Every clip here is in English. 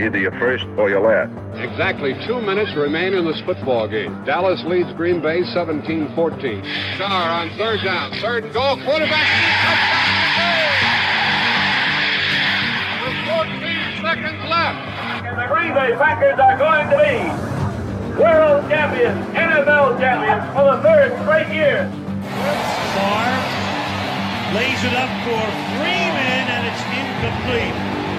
Either you're first or you're last. Exactly two minutes remain in this football game. Dallas leads Green Bay 17-14. Starr on third down. Third and goal. Quarterback. With 14 seconds left. And the Green Bay Packers are going to be world champions, NFL champions for the third straight year. Starr lays it up for Freeman, and it's incomplete.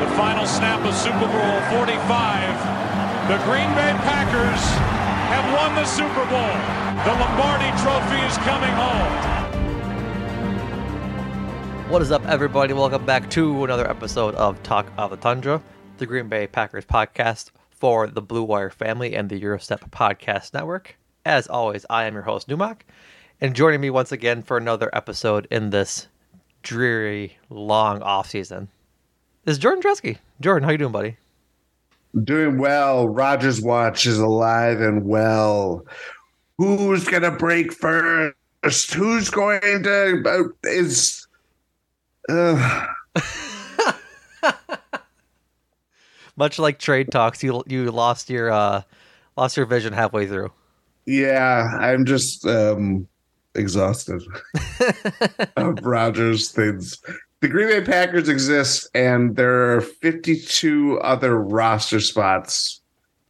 The final snap of Super Bowl 45. The Green Bay Packers have won the Super Bowl. The Lombardi Trophy is coming home. What is up, everybody? Welcome back to another episode of Talk of the Tundra, the Green Bay Packers podcast for the Blue Wire family and the Gyro Step Podcast Network. As always, I am your host, Numac, and joining me once again for another episode in this dreary, long off season is Jordan Dresky. Jordan, how you doing, buddy? Doing well. Rodgers Watch is alive and well. Who's gonna break first? Who's going to uh, is uh... much like trade talks, you you lost your uh lost your vision halfway through. Yeah, I'm just um exhausted of Rodgers things. The Green Bay Packers exist, and there are 52 other roster spots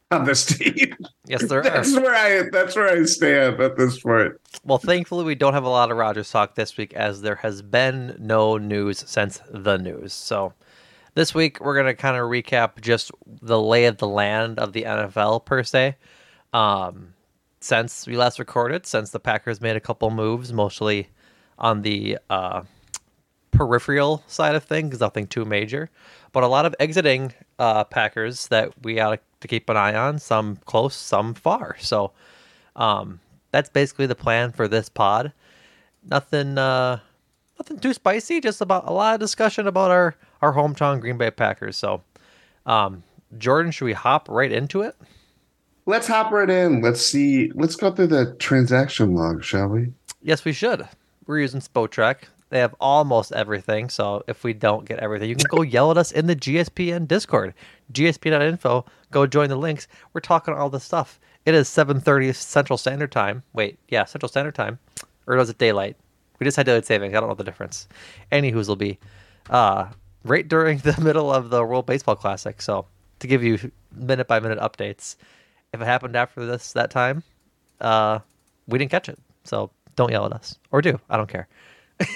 on this team. Yes, there that's are. Where I, that's where I stand at this point. Well, thankfully, we don't have a lot of Rodgers talk this week, as there has been no news since the news. So, this week we're going to kind of recap just the lay of the land of the NFL per se. Um, since we last recorded, since the Packers made a couple moves, mostly on the uh, peripheral side of things, nothing too major, but a lot of exiting uh, Packers that we ought to keep an eye on, some close, some far. So um, that's basically the plan for this pod. Nothing, uh, nothing too spicy. Just about a lot of discussion about our our hometown Green Bay Packers. So, um, Jordan, should we hop right into it? let's hop right in. Let's see. Let's go through the transaction log, shall we? Yes, we should. We're using Spotrac. They have almost everything. So if we don't get everything, you can go yell at us in the GSPN Discord, gspn.info. Go join the links. We're talking all this stuff. It is 7:30 Central Standard Time. Wait, yeah, Central Standard Time, or was it daylight? We just had daylight savings. I don't know the difference. Any who's will be, uh, right during the middle of the World Baseball Classic. So to give you minute by minute updates if it happened after this that time, uh, we didn't catch it. So don't yell at us or do. I don't care.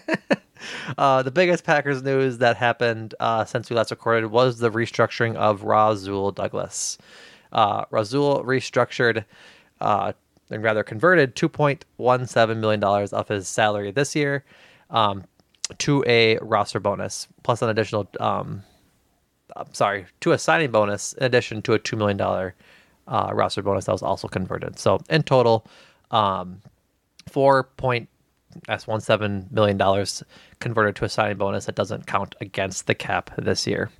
uh, the biggest Packers news that happened uh, since we last recorded was the restructuring of Rasul Douglas. Uh, Rasul restructured, uh, and rather converted $2.17 million of his salary this year um, to a roster bonus, plus an additional um, I'm sorry, to a signing bonus in addition to a two million dollar uh, roster bonus that was also converted. So in total, um, four point that's one seven million dollars converted to a signing bonus that doesn't count against the cap this year.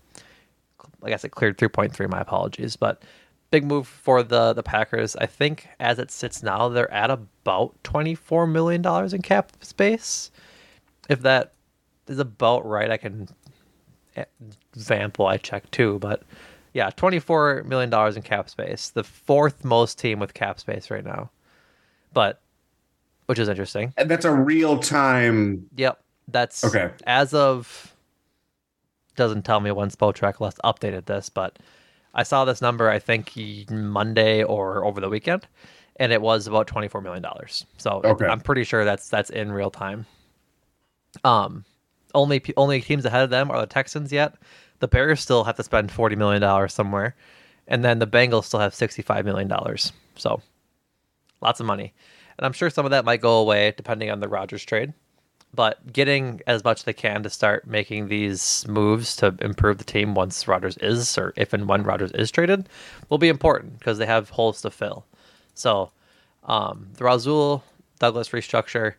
I guess it cleared three point three. My apologies, but big move for the the Packers. I think as it sits now, they're at about twenty four million dollars in cap space. If that is about right, I can eh, vamp while I check too. But yeah, twenty four million dollars in cap space, the fourth most team with cap space right now. But which is interesting. And that's a real time. Yep, that's Okay. As of doesn't tell me when Spotrac last updated this, but I saw this number I think Monday or over the weekend, and it was about twenty four million dollars. So Okay. I'm pretty sure that's that's in real time. Um, only only teams ahead of them are the Texans yet. The Bears still have to spend forty million dollars somewhere, and then the Bengals still have sixty five million dollars. So lots of money, and I'm sure some of that might go away depending on the Rodgers trade. But getting as much they can to start making these moves to improve the team once Rodgers is, or if and when Rodgers is traded, will be important because they have holes to fill. So um, the Rasul Douglas restructure,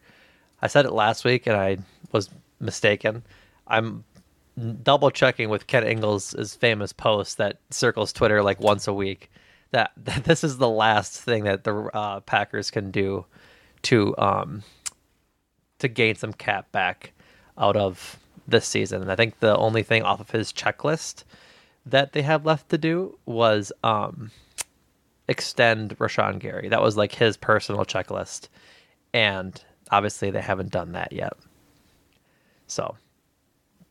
I said it last week and I was mistaken. I'm double checking with Ken Ingalls' famous post that circles Twitter like once a week that, that this is the last thing that the uh, Packers can do to um, to gain some cap back out of this season. And I think the only thing off of his checklist that they have left to do was um, extend Rashan Gary. That was like his personal checklist. And obviously they haven't done that yet. So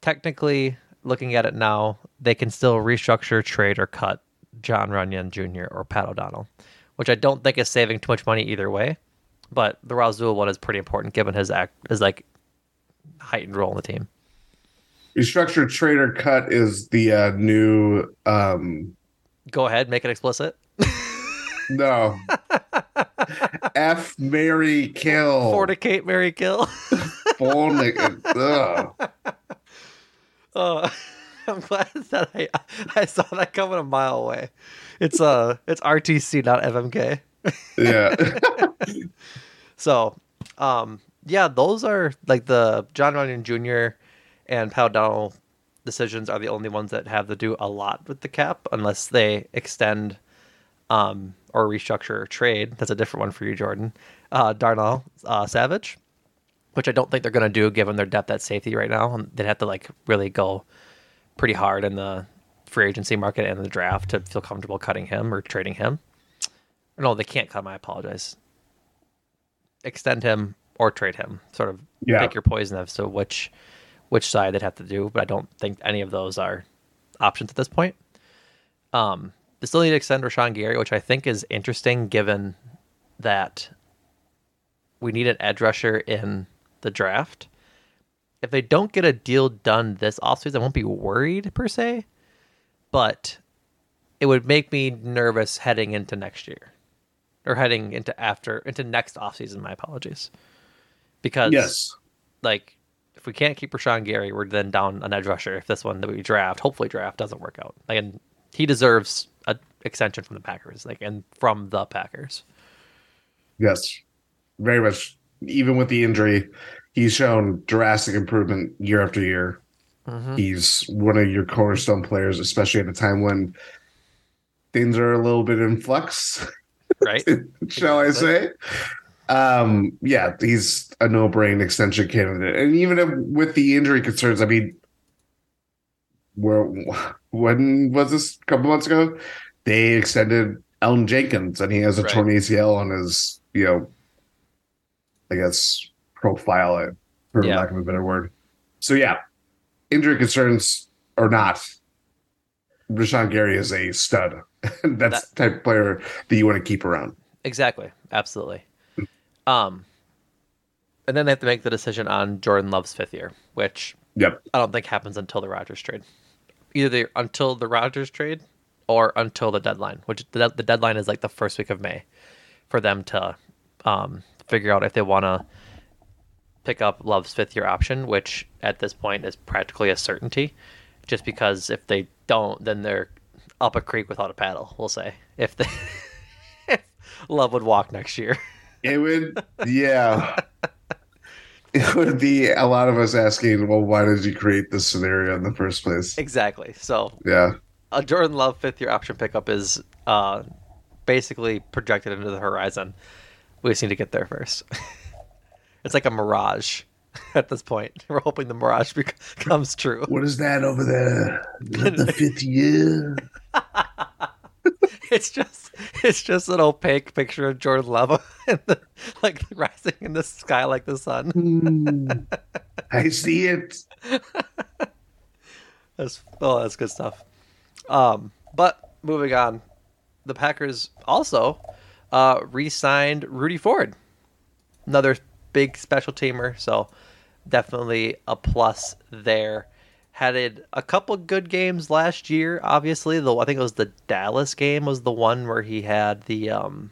technically, looking at it now, they can still restructure, trade, or cut Jon Runyan Jr. or Pat O'Donnell, which I don't think is saving too much money either way. But the Rasul one is pretty important given his act his like heightened role in the team. Restructured trader cut is the uh, new um Go ahead, make it explicit. no. F Mary Kill. Fornicate, Mary Kill. Fornic- ugh. Oh, I'm glad that I I saw that coming a mile away. It's uh it's RTC, not FMK. Yeah. So, um, yeah, those are like the Jon Runyan Jr. and Pat O'Donnell decisions are the only ones that have to do a lot with the cap, unless they extend, um, or restructure or trade. That's a different one for you, Jordan. Uh, Darnell uh, Savage, which I don't think they're gonna do given their depth at safety right now. And they'd have to like really go pretty hard in the free agency market and the draft to feel comfortable cutting him or trading him. No, they can't cut him. I apologize. Extend him or trade him. Sort of Yeah. pick your poison as to which which side they'd have to do. But I don't think any of those are options at this point. Um, they still need to extend Rashan Gary, which I think is interesting given that we need an edge rusher in the draft. If they don't get a deal done this offseason, I won't be worried per se, but it would make me nervous heading into next year or heading into after into next offseason. My apologies, because yes. like if we can't keep Rashan Gary, we're then down an edge rusher. If this one that we draft, hopefully draft, doesn't work out, like and he deserves a extension from the Packers, like and from the Packers. Yes. Very much. Even with the injury, he's shown drastic improvement year after year. He's one of your cornerstone players, especially at a time when things are a little bit in flux, Right? shall I say. Um, yeah, he's a no-brain extension candidate. And even if- with the injury concerns, I mean, where when was this a couple months ago? They extended Elgton Jenkins, and he has a Right. torn ACL on his, you know, I guess profile, uh, for Yeah. lack of a better word. So yeah, injury concerns or not, Rashan Gary is a stud. That's the type of player that you want to keep around. Exactly. Absolutely. Um, and then they have to make the decision on Jordan Love's fifth year, which Yep. I don't think happens until the Rodgers trade. Either the, until the Rodgers trade or until the deadline, which the, the deadline is like the first week of May for them to um, figure out if they want to pick up Love's fifth year option, which at this point is practically a certainty. just because if they don't, then they're up a creek without a paddle. We'll say if they if Love would walk next year. It would, yeah. it would be a lot of us asking, well, why did you create this scenario in the first place? Exactly. So Yeah. a Jordan Love fifth year option pickup is uh, basically projected into the horizon. We just need to get there first. it's like a mirage at this point. We're hoping the mirage bec- comes true. What is that over there? The fifth year? It's just it's just an opaque picture of Jordan Love and the, like rising in the sky like the sun. Hmm. I see it. That's oh, that's good stuff. Um, but moving on, the Packers also uh, re-signed Rudy Ford, another big special teamer. So definitely a plus there. Had a couple good games last year. Obviously, the I think it was the Dallas game was the one where he had the um,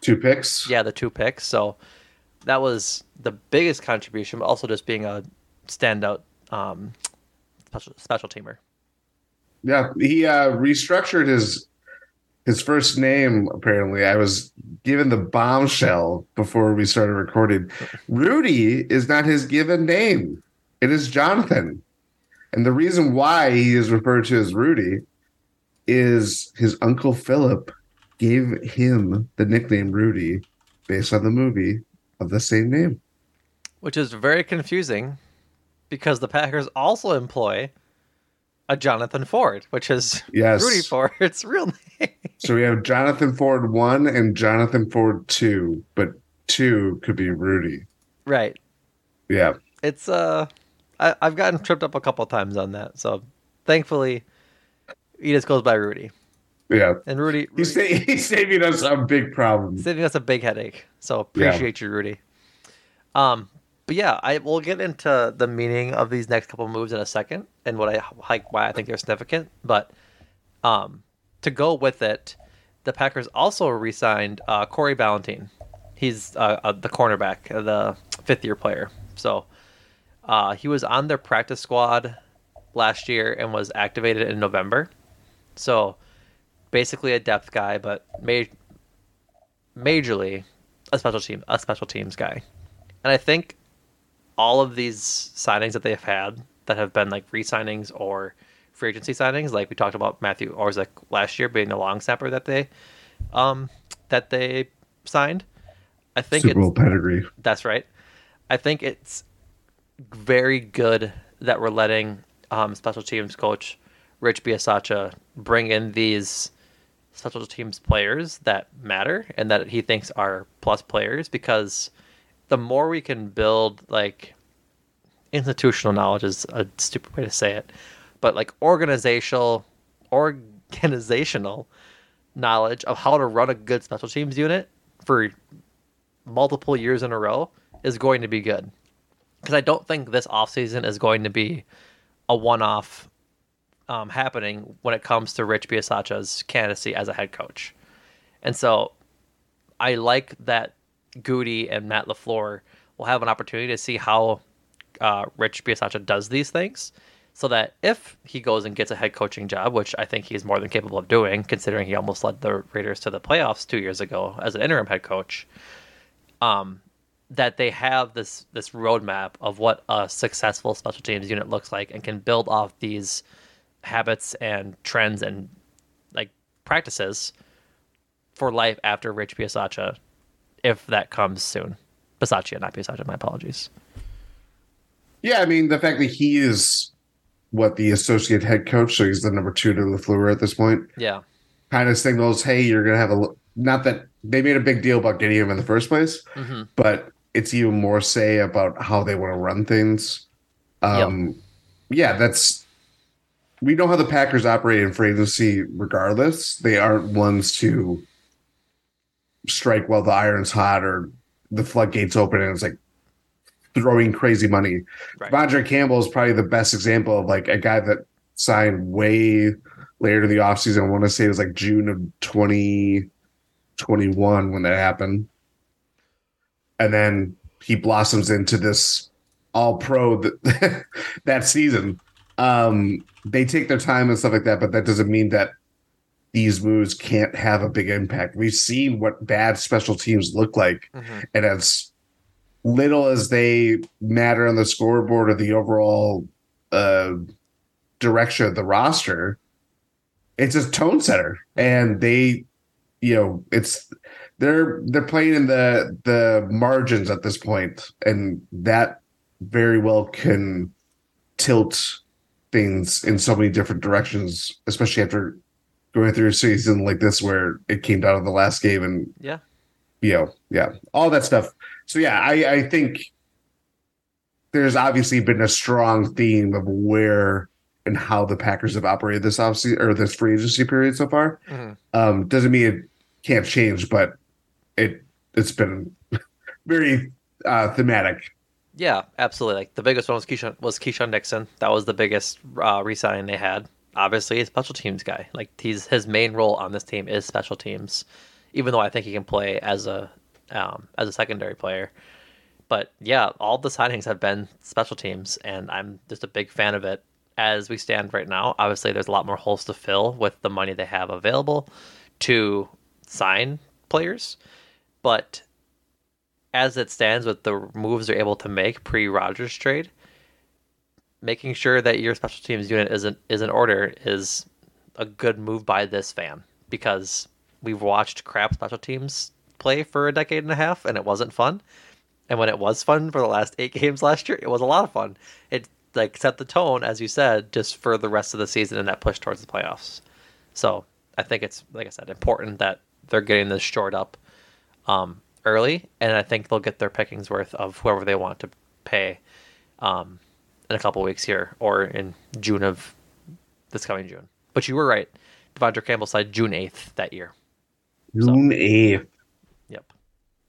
Two picks. yeah the two picks. So that was the biggest contribution, but also just being a standout um, special special teamer. Yeah, he uh, restructured his his first name. Apparently, I was given the bombshell before we started recording. Rudy is not his given name; it is Jonathan, and the reason why he is referred to as Rudy is his uncle Philip gave him the nickname Rudy based on the movie of the same name. which is very confusing because the Packers also employ a Jonathan Ford, which is Yes. Rudy Ford's real name. So we have Jonathan Ford one and Jonathan Ford two, but two could be Rudy. right. Yeah. It's uh, I, I've gotten tripped up a couple times on that, so thankfully, he just goes by Rudy, Yeah. and Rudy, He's, sa- he's saving us a big problem. saving us a big headache. So Yeah. appreciate you, Rudy. Um, but yeah, I we'll get into the meaning of these next couple moves in a second and what I like why I think they're significant. But um, to go with it, the Packers also re-signed uh, Corey Ballentine. He's uh, uh, the cornerback, uh, the fifth-year player. So uh, he was on their practice squad last year and was activated in November. So basically a depth guy, but ma- majorly a special team a special teams guy. And I think all of these signings that they've had that have been like re-signings or free agency signings, like we talked about Matthew Orzech last year being the long snapper that they um that they signed. I think Super it's Bowl pedigree. that's right. I think it's very good that we're letting um, special teams coach Rich Bisaccia bring in these special teams players that matter and that he thinks are plus players because the more we can build like institutional knowledge is a stupid way to say it, but like organizational organizational knowledge of how to run a good special teams unit for multiple years in a row is going to be good. Because I don't think this offseason is going to be a one off um, happening when it comes to Rich Bisaccia's candidacy as a head coach. And so I like that Gutey and Matt LaFleur will have an opportunity to see how uh, Rich Bisaccia does these things so that if he goes and gets a head coaching job, which I think he's more than capable of doing, considering he almost led the Raiders to the playoffs two years ago as an interim head coach, um, that they have this this roadmap of what a successful special teams unit looks like and can build off these habits and trends and like practices for life after Rich Piasacha, if that comes soon. Bisaccia, not Piasacha. My apologies. Yeah, I mean the fact that he is what the associate head coach, so he's the number two to Lafleur at this point, Yeah, kind of signals, hey, you're gonna have a not that they made a big deal about getting him in the first place, Mhm. but it's even more say about how they want to run things. Um, yeah, that's we know how the Packers operate in free agency. Regardless, they aren't ones to strike while the iron's hot or the floodgates open and it's like throwing crazy money. Right. Roger Campbell is probably the best example of like a guy that signed way later in the offseason. I want to say it was like June of 2021 when that happened. And then he blossoms into this all pro that, that season. um, they take their time and stuff like that, but that doesn't mean that these moves can't have a big impact. We've seen what bad special teams look like, Mm-hmm. and as little as they matter on the scoreboard or the overall uh, direction of the roster, it's a tone setter, and they, you know, it's they're they're playing in the the margins at this point, and that very well can tilt things in so many different directions, especially after going through a season like this where it came down to the last game and Yeah. you know, yeah, all that stuff. So yeah, I, I think there's obviously been a strong theme of where and how the Packers have operated this offseason or this free agency period so far. Mhm. Um, doesn't mean it can't change, but it it's been very uh, thematic. Yeah, absolutely. Like the biggest one was Keyshawn was Keisean Nixon. That was the biggest uh, re-signing they had. Obviously, a special teams guy. Like he's his main role on this team is special teams. Even though I think he can play as a um, as a secondary player. But yeah, all the signings have been special teams, and I'm just a big fan of it. As we stand right now, obviously there's a lot more holes to fill with the money they have available to sign players, but as it stands with the moves they're able to make pre Rodgers trade, making sure that your special teams unit isn't is in order is a good move by this fan because we've watched crap special teams play for a decade and a half and it wasn't fun. And when it was fun for the last eight games last year, it was a lot of fun. It like set the tone, as you said, just for the rest of the season and that push towards the playoffs. So I think it's like I said, important that they're getting this shored up um, early, and I think they'll get their pickings worth of whoever they want to pay um, in a couple weeks here or in June of this coming June. But you were right. Devondre Campbell signed June eighth that year. June eighth. Yep.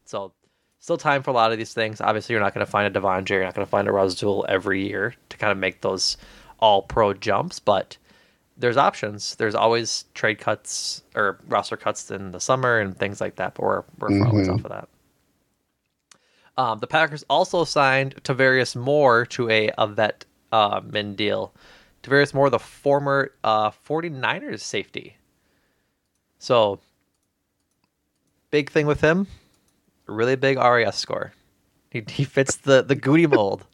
So still time for a lot of these things. Obviously, you're not going to find a Devondre, you're not going to find a Rasul every year to kind of make those all pro jumps, but there's options. There's always trade cuts or roster cuts in the summer and things like that, but we're, we're mm Mhm. off of that. Um, the Packers also signed Tarvarius Moore to a, a vet uh, min deal. Tarvarius Moore, the former uh, 49ers safety. So, big thing with him, really big RAS score. He, he fits the, the Gutey mold.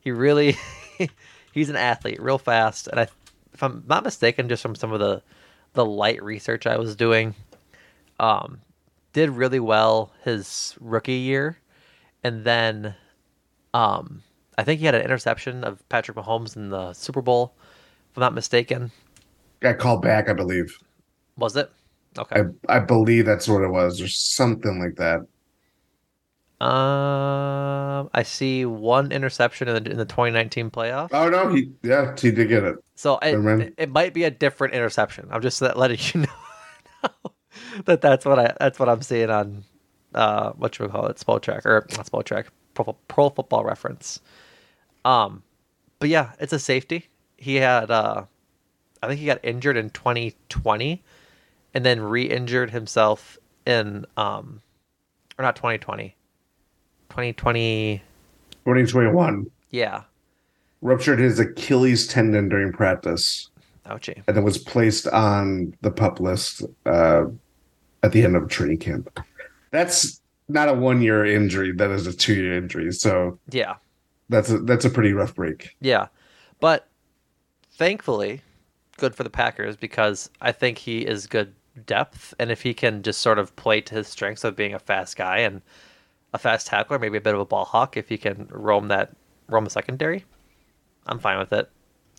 He really, he's an athlete, real fast. And I, if I'm not mistaken, just from some of the, the light research I was doing, um, did really well his rookie year, and then, um, I think he had an interception of Patrick Mahomes in the Super Bowl, if I'm not mistaken. Got called back, I believe. Was it? Okay. I I believe that's what it was, or something like that. Um, I see one interception in the in the 2019 playoff. Oh no, he yeah, he did get it. So it, it, it might be a different interception. I'm just letting you know that that's what I that's what I'm seeing on uh what you call it, Spell Track or not Spell Track, Pro, Pro Football Reference. Um, but yeah, it's a safety. He had uh, I think he got injured in 2020, and then re-injured himself in um, or not 2020, 2020. 2021 Yeah, ruptured his Achilles tendon during practice, ouchie. and then was placed on the pup list uh, at the end of training camp. That's not a one year injury; that is a two year injury. So Yeah. that's a that's a pretty rough break. Yeah. But thankfully, good for the Packers because I think he is good depth. And if he can just sort of play to his strengths of being a fast guy and a fast tackler, maybe a bit of a ball hawk, if he can roam that, roam the secondary, I'm fine with it.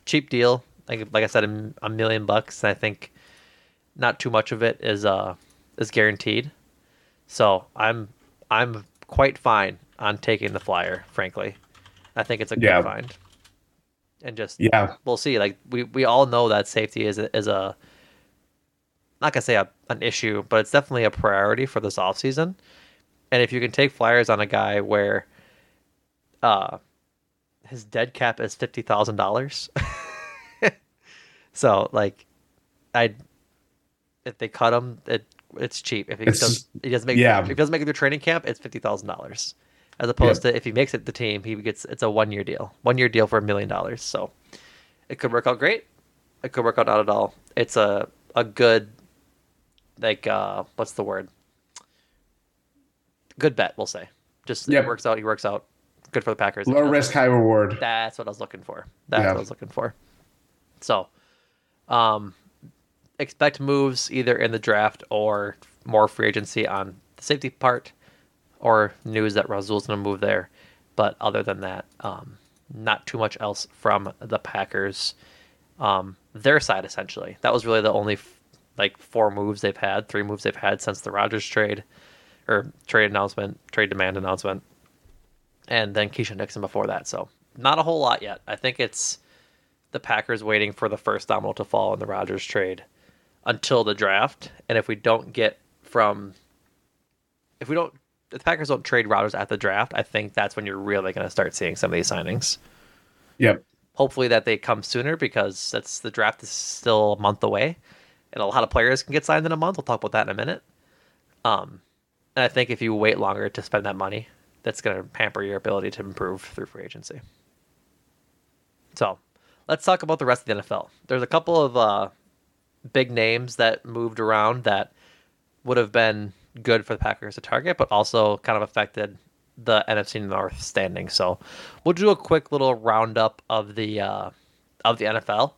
Cheap deal. Like, like I said, a, a million bucks. And I think not too much of it is, uh, is guaranteed. So I'm, I'm quite fine on taking the flyer, frankly. I think it's a good Yeah. find. And just Yeah. we'll see. Like we, we all know that safety is a, is a not gonna say a, an issue, but it's definitely a priority for this offseason. And if you can take flyers on a guy where uh his dead cap is fifty thousand dollars. so like I if they cut him, it it's cheap. If he It's- does he doesn't make yeah. if he doesn't make it through training camp, it's fifty thousand dollars. As opposed to if he makes it the team, he gets it's a one year deal. One year deal for a million dollars. So It could work out great. It could work out not at all. It's a a good like uh what's the word? Good bet, we'll say. Just Yep. it works out, he works out. Good for the Packers. Low risk, high reward. That's what I was looking for. That's Yeah. what I was looking for. So, um, expect moves either in the draft or more free agency on the safety part, or news that Rasul's going to move there. But other than that, um, not too much else from the Packers. Um, their side essentially. That was really the only like four moves they've had, three moves they've had since the Rodgers trade or trade announcement, trade demand announcement and then Keisean Nixon before that. So not a whole lot yet. I think it's the Packers waiting for the first domino to fall in the Rodgers trade until the draft. And if we don't get from, if we don't, if the Packers don't trade Rodgers at the draft, I think that's when you're really going to start seeing some of these signings. Yep. Hopefully that they come sooner because that's the draft is still a month away, and a lot of players can get signed in a month. We'll talk about that in a minute. Um, and I think if you wait longer to spend that money, that's going to hamper your ability to improve through free agency. So, let's talk about the rest of the NFL. There's a couple of uh, big names that moved around that would have been good for the Packers to target, but also kind of affected the NFC North standing. So, we'll do a quick little roundup of the uh, of the NFL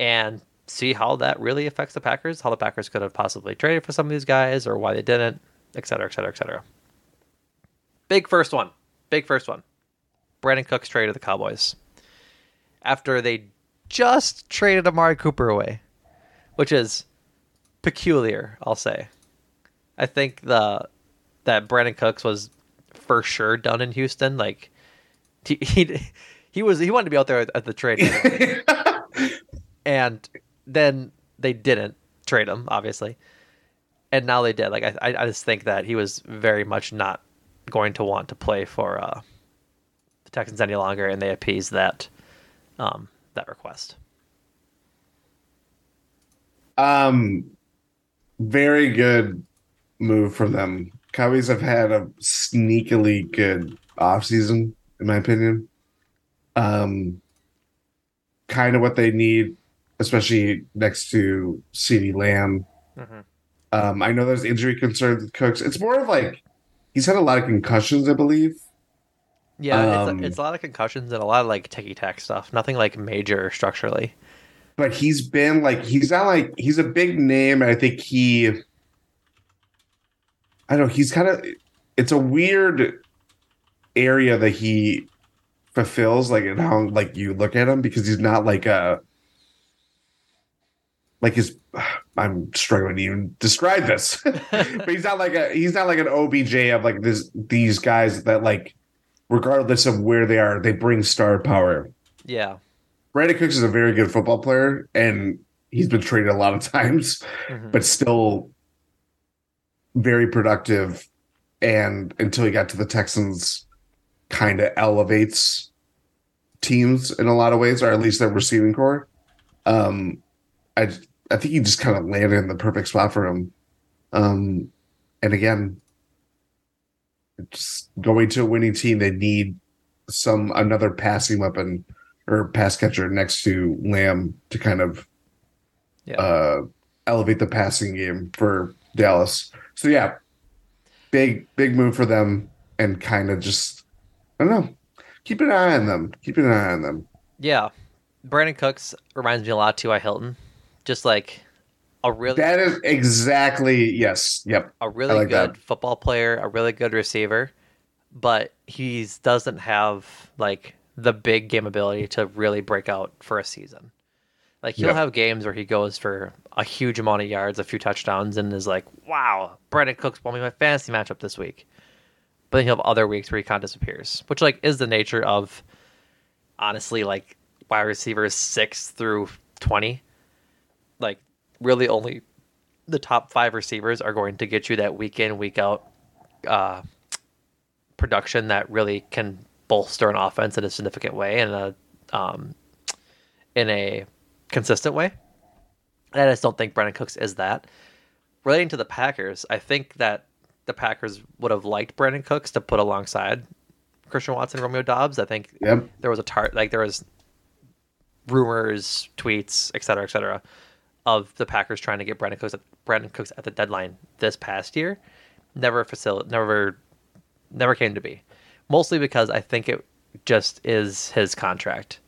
and see how that really affects the Packers, how the Packers could have possibly traded for some of these guys, or why they didn't, et cetera, et cetera, et cetera. Big first one. Big first one. Brandin Cooks trade to the Cowboys after they just traded Amari Cooper away, which is peculiar, I'll say. I think the that Brandin Cooks was for sure done in Houston. Like he he, he was he wanted to be out there at the trade, and then they didn't trade him, obviously, and now they did. Like I I just think that he was very much not going to want to play for uh, the Texans any longer, and they appeased that um, that request. Um, very good move for them. Cowboys have had a sneakily good offseason, in my opinion. Um, kind of what they need, especially next to CeeDee Lamb. Mhm. Um, I know there's injury concerns with Cooks. It's more of like he's had a lot of concussions, I believe. Yeah, Um, it's, it's a lot of concussions and a lot of like ticky tack stuff. Nothing like major structurally. But he's been like he's not like he's a big name and i think he i don't know he's kind of it's a weird area that he fulfills like and how like you look at him because he's not like a like his i'm struggling to even describe this but he's not like a he's not like an obj of like this these guys that like regardless of where they are they bring star power Yeah. Brandin Cooks is a very good football player, and he's been traded a lot of times, Mhm. but still very productive. And until he got to the Texans, kind of elevates teams in a lot of ways, or at least their receiving core. Um, I I think he just kind of landed in the perfect spot for him. Um, and again, just going to a winning team, they need some another passing weapon or pass catcher next to Lamb to kind of Yeah. uh, elevate the passing game for Dallas. So yeah, big big move for them, and kind of just I don't know, keep an eye on them. Keep an eye on them. Yeah. Brandin Cooks reminds me a lot of T.Y. Hilton. Just like a really That is exactly yes. Yep. a really like good that. football player, a really good receiver, but he doesn't have like the big game ability to really break out for a season. Like he'll Yep. have games where he goes for a huge amount of yards, a few touchdowns, and is like, "Wow, Brandin Cooks won me my fantasy matchup this week." But then he'll have other weeks where he kind of disappears, which like is the nature of honestly like wide receivers six through twenty. Like really only the top five receivers are going to get you that week in week out uh, production that really can bolster an offense in a significant way and a um, in a consistent way. And I just don't think Brandin Cooks is that. Relating to the Packers, I think that the Packers would have liked Brandin Cooks to put alongside Christian Watson, Romeo Doubs. I think Yep. there was a tar like there was rumors, tweets, et cetera, et cetera, of the Packers trying to get Brandin Cooks at, Brandin Cooks at the deadline this past year, never facil- never never came to be. Mostly because I think it just is his contract.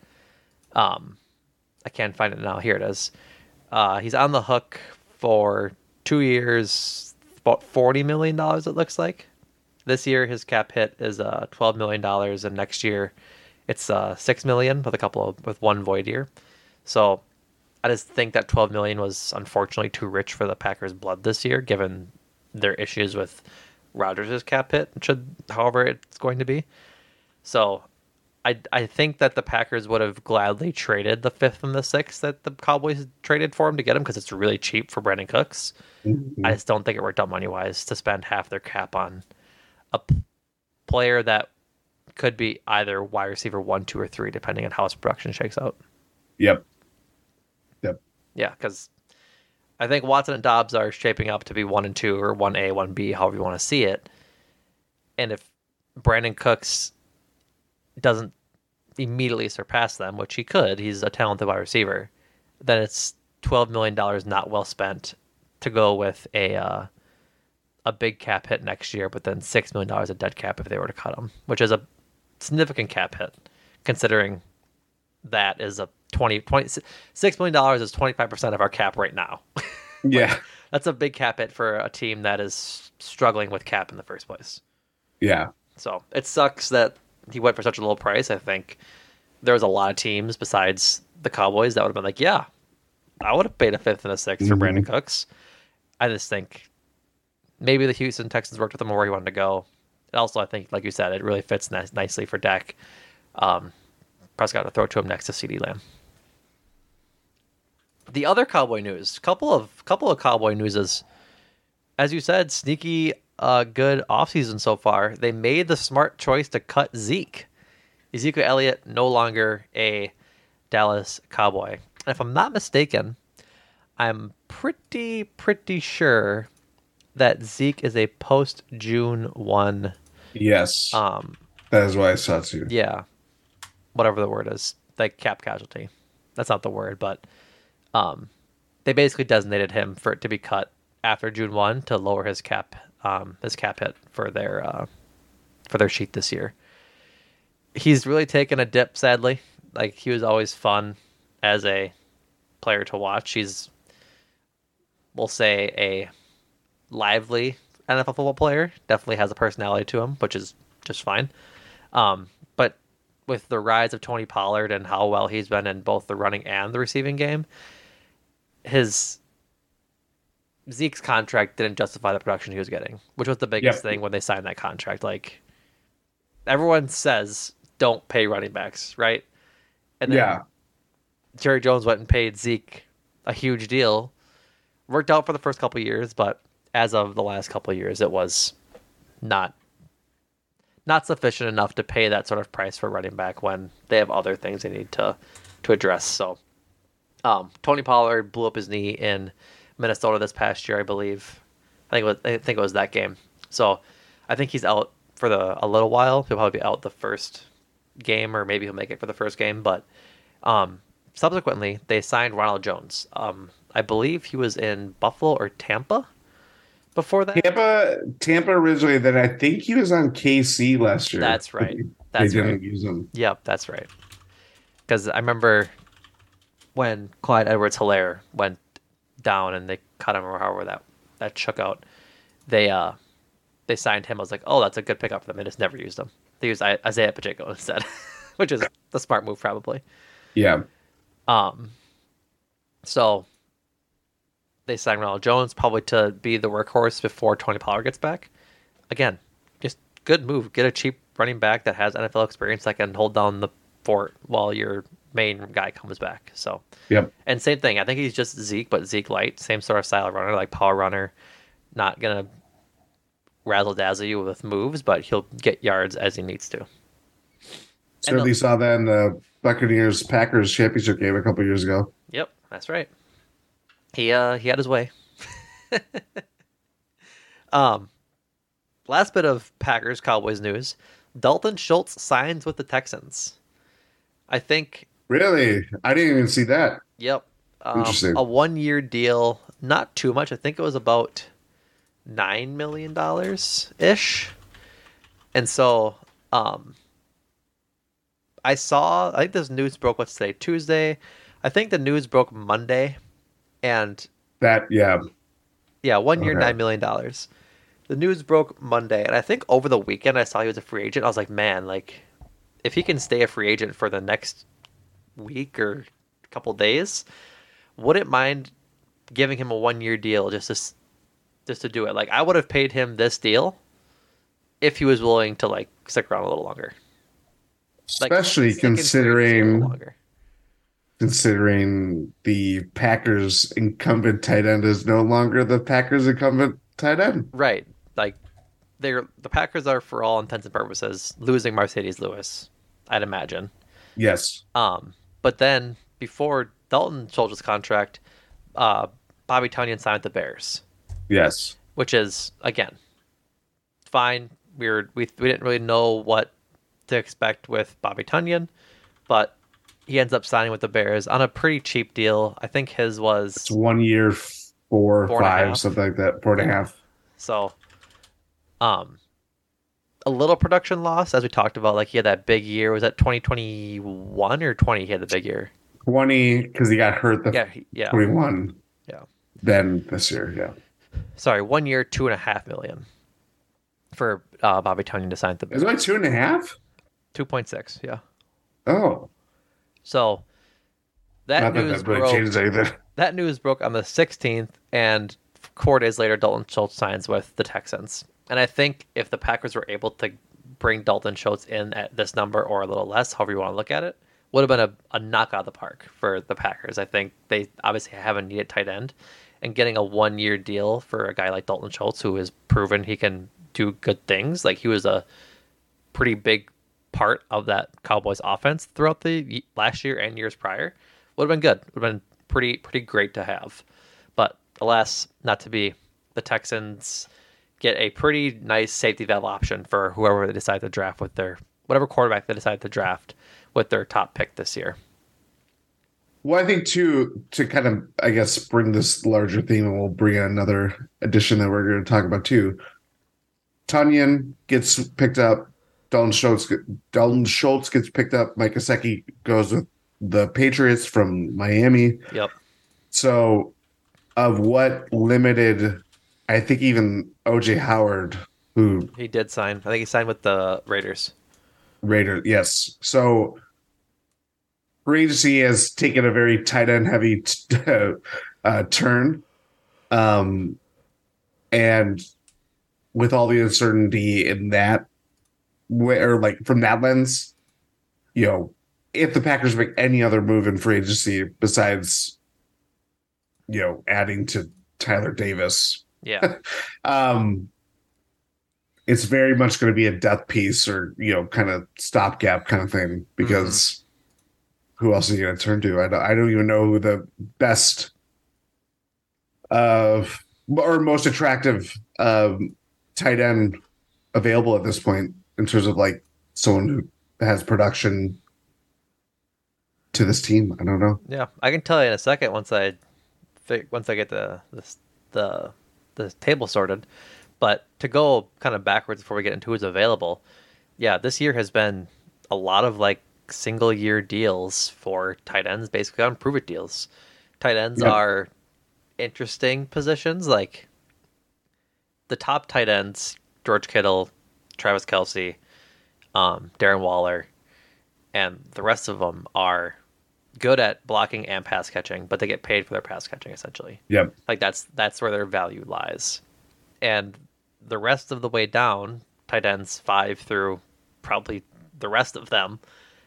Um, I can't find it now. Here it is. Uh, he's on the hook for two years, about forty million dollars. It looks like. This year, his cap hit is uh, twelve million dollars, and next year, it's uh, six million with a couple of with one void year. So, I just think that twelve million was unfortunately too rich for the Packers' blood this year, given their issues with Rodgers' cap hit. Should, however, it's going to be. So, I I think that the Packers would have gladly traded the fifth and the sixth that the Cowboys traded for him to get him because it's really cheap for Brandin Cooks. Mm-hmm. I just don't think it worked out money wise to spend half their cap on a p- player that could be either wide receiver one, two, or three, depending on how his production shakes out. Yep. Yep. Yeah, because I think Watson and Doubs are shaping up to be one and two, or one A, one B, however you want to see it. And if Brandin Cooks doesn't immediately surpass them, which he could, he's a talented wide receiver, then it's twelve million dollars not well spent to go with a uh, a big cap hit next year, but then six million dollars a dead cap if they were to cut him, which is a significant cap hit, considering that is a 20, 20 six million dollars is twenty five percent of our cap right now. Yeah. That's a big cap hit for a team that is struggling with cap in the first place. Yeah. So it sucks that he went for such a low price. I think there was a lot of teams besides the Cowboys that would have been like, yeah, I would have paid a fifth and a 6th for Brandin Cooks. I just think maybe the Houston Texans worked with him where he wanted to go. And also, I think, like you said, it really fits nice, nicely for Dak. Um, Prescott to throw to him next to CeeDee Lamb. The other Cowboy news, couple of couple of Cowboy news is, as you said, sneaky uh, good offseason so far. They made the smart choice to cut Zeke. Ezekiel Elliott no longer a Dallas Cowboy. And if I'm not mistaken, I'm pretty pretty sure that Zeke is a post June one. Yes. Um, that is why I saw too. yeah, whatever the word is, like cap casualty. That's not the word, but um, they basically designated him for it to be cut after June one to lower his cap um, his cap hit for their uh, for their sheet this year. He's really taken a dip, sadly. Like he was always fun as a player to watch. He's we'll say a lively NFL football player. Definitely has a personality to him, which is just fine. Um, but with the rise of Tony Pollard and how well he's been in both the running and the receiving game, his Zeke's contract didn't justify the production he was getting, which was the biggest Yep. thing when they signed that contract. Like everyone says, don't pay running backs, right? And then Yeah. Jerry Jones went and paid Zeke a huge deal. Worked out for the first couple of years, but as of the last couple of years, it was not not sufficient enough to pay that sort of price for running back when they have other things they need to to address. So, um, Tony Pollard blew up his knee in Minnesota this past year, I believe. I think it was, I think it was that game. So, I think he's out for the a little while. He'll probably be out the first game, or maybe he'll make it for the first game. But um, subsequently, they signed Ronald Jones. Um, I believe he was in Buffalo or Tampa before that. Tampa, Tampa originally. Then I think he was on KC last year. That's right. They That's didn't right. use him. Yep, that's right. Because I remember when Clyde Edwards Hilaire went down and they cut him or however that that shook out. They uh they signed him. I was like, oh, that's a good pickup for them. They just never used him. They used Isaiah Pacheco instead, which is the smart move probably. Yeah. Um, so they signed Ronald Jones probably to be the workhorse before Tony Pollard gets back. Again, just good move. Get a cheap running back that has NFL experience that can hold down the fort while your main guy comes back. So, Yep. and same thing. I think he's just Zeke, but Zeke light, same sort of style runner, like power runner. Not gonna razzle dazzle you with moves, but he'll get yards as he needs to. Certainly saw that in the Buccaneers Packers championship game a couple years ago. Yep, that's right. He uh he had his way. um last bit of Packers Cowboys news. Dalton Schultz signs with the Texans. I think Really? I didn't even see that. Yep. Um, Interesting. A one year deal, not too much. I think it was about nine million dollars ish. And so, um, I saw. I think this news broke. What's today? Tuesday. I think the news broke Monday, and That yeah. yeah, one year, Okay. nine million dollars. The news broke Monday, and I think over the weekend I saw he was a free agent. I was like, man, like if he can stay a free agent for the next week or a couple days, wouldn't mind giving him a one year deal just to just to do it. Like I would have paid him this deal if he was willing to like stick around a little longer. Like, Especially stick in free agency a little considering longer. considering the Packers incumbent tight end is no longer the Packers incumbent tight end. Right. Like they're the Packers are for all intents and purposes losing Marcedes Lewis, I'd imagine. Yes. Um, but then before Dalton sold his contract, uh, Bobby Tonyan signed with the Bears, Yes. which is again fine. We were we we didn't really know what to expect with Bobby Tonyan, but he ends up signing with the Bears on a pretty cheap deal. I think his was It's one year, four, Four five, something like that. Four and a half. So, um, a little production loss, as we talked about. Like he had that big year. Was that 2021 or 20? He had the big year. 20 because he got hurt the Yeah, he- yeah, 21. yeah. Then this year, yeah. Sorry, one year, two and a half million for uh, Bobby Tonyan to sign the Is it like two and a half? 2.6. Yeah. Oh, So that not news that really broke. that news broke on the 16th, and four days later, Dalton Schultz signs with the Texans. And I think if the Packers were able to bring Dalton Schultz in at this number or a little less, however you want to look at it, would have been a, a knock out of the park for the Packers. I think they obviously have a needed tight end, and getting a one year deal for a guy like Dalton Schultz, who has proven he can do good things, like he was a pretty big part of that Cowboys offense throughout the last year and years prior would have been good. Would have been pretty pretty great to have. But alas, not to be. The Texans get a pretty nice safety valve option for whoever they decide to draft with their whatever quarterback they decide to draft with their top pick this year. Well, I think too to kind of I guess bring this larger theme, and we'll bring in another addition that we're going to talk about too. Tonyan gets picked up. Dalton Schultz. Dalton Schultz gets picked up. Mike Gesicki goes with the Patriots from Miami. Yep. So, of what limited, I think even OJ Howard, who He did sign. I think he signed with the Raiders. Raider, yes. So free agency has taken a very tight end heavy t- uh, turn, um, and with all the uncertainty in that, where like from that lens, you know, if the Packers make any other move in free agency besides, you know, adding to Tyler Davis, Yeah. um it's very much going to be a death piece or you know kind of stopgap kind of thing because who else are you going to turn to? I don't, I don't even know who the best uh or most attractive um tight end available at this point in terms of like someone who has production to this team. I don't know. Yeah, I can tell you in a second once I once I get the the the, the table sorted. But to go kind of backwards before we get into who's available, yeah, this year has been a lot of like single year deals for tight ends, basically on prove it deals. Tight ends Yeah. are interesting positions. Like the top tight ends, George Kittle, Travis Kelce, um, Darren Waller, and the rest of them are good at blocking and pass catching, but they get paid for their pass catching essentially. Yeah. Like that's that's where their value lies. And the rest of the way down, tight ends five through probably the rest of them,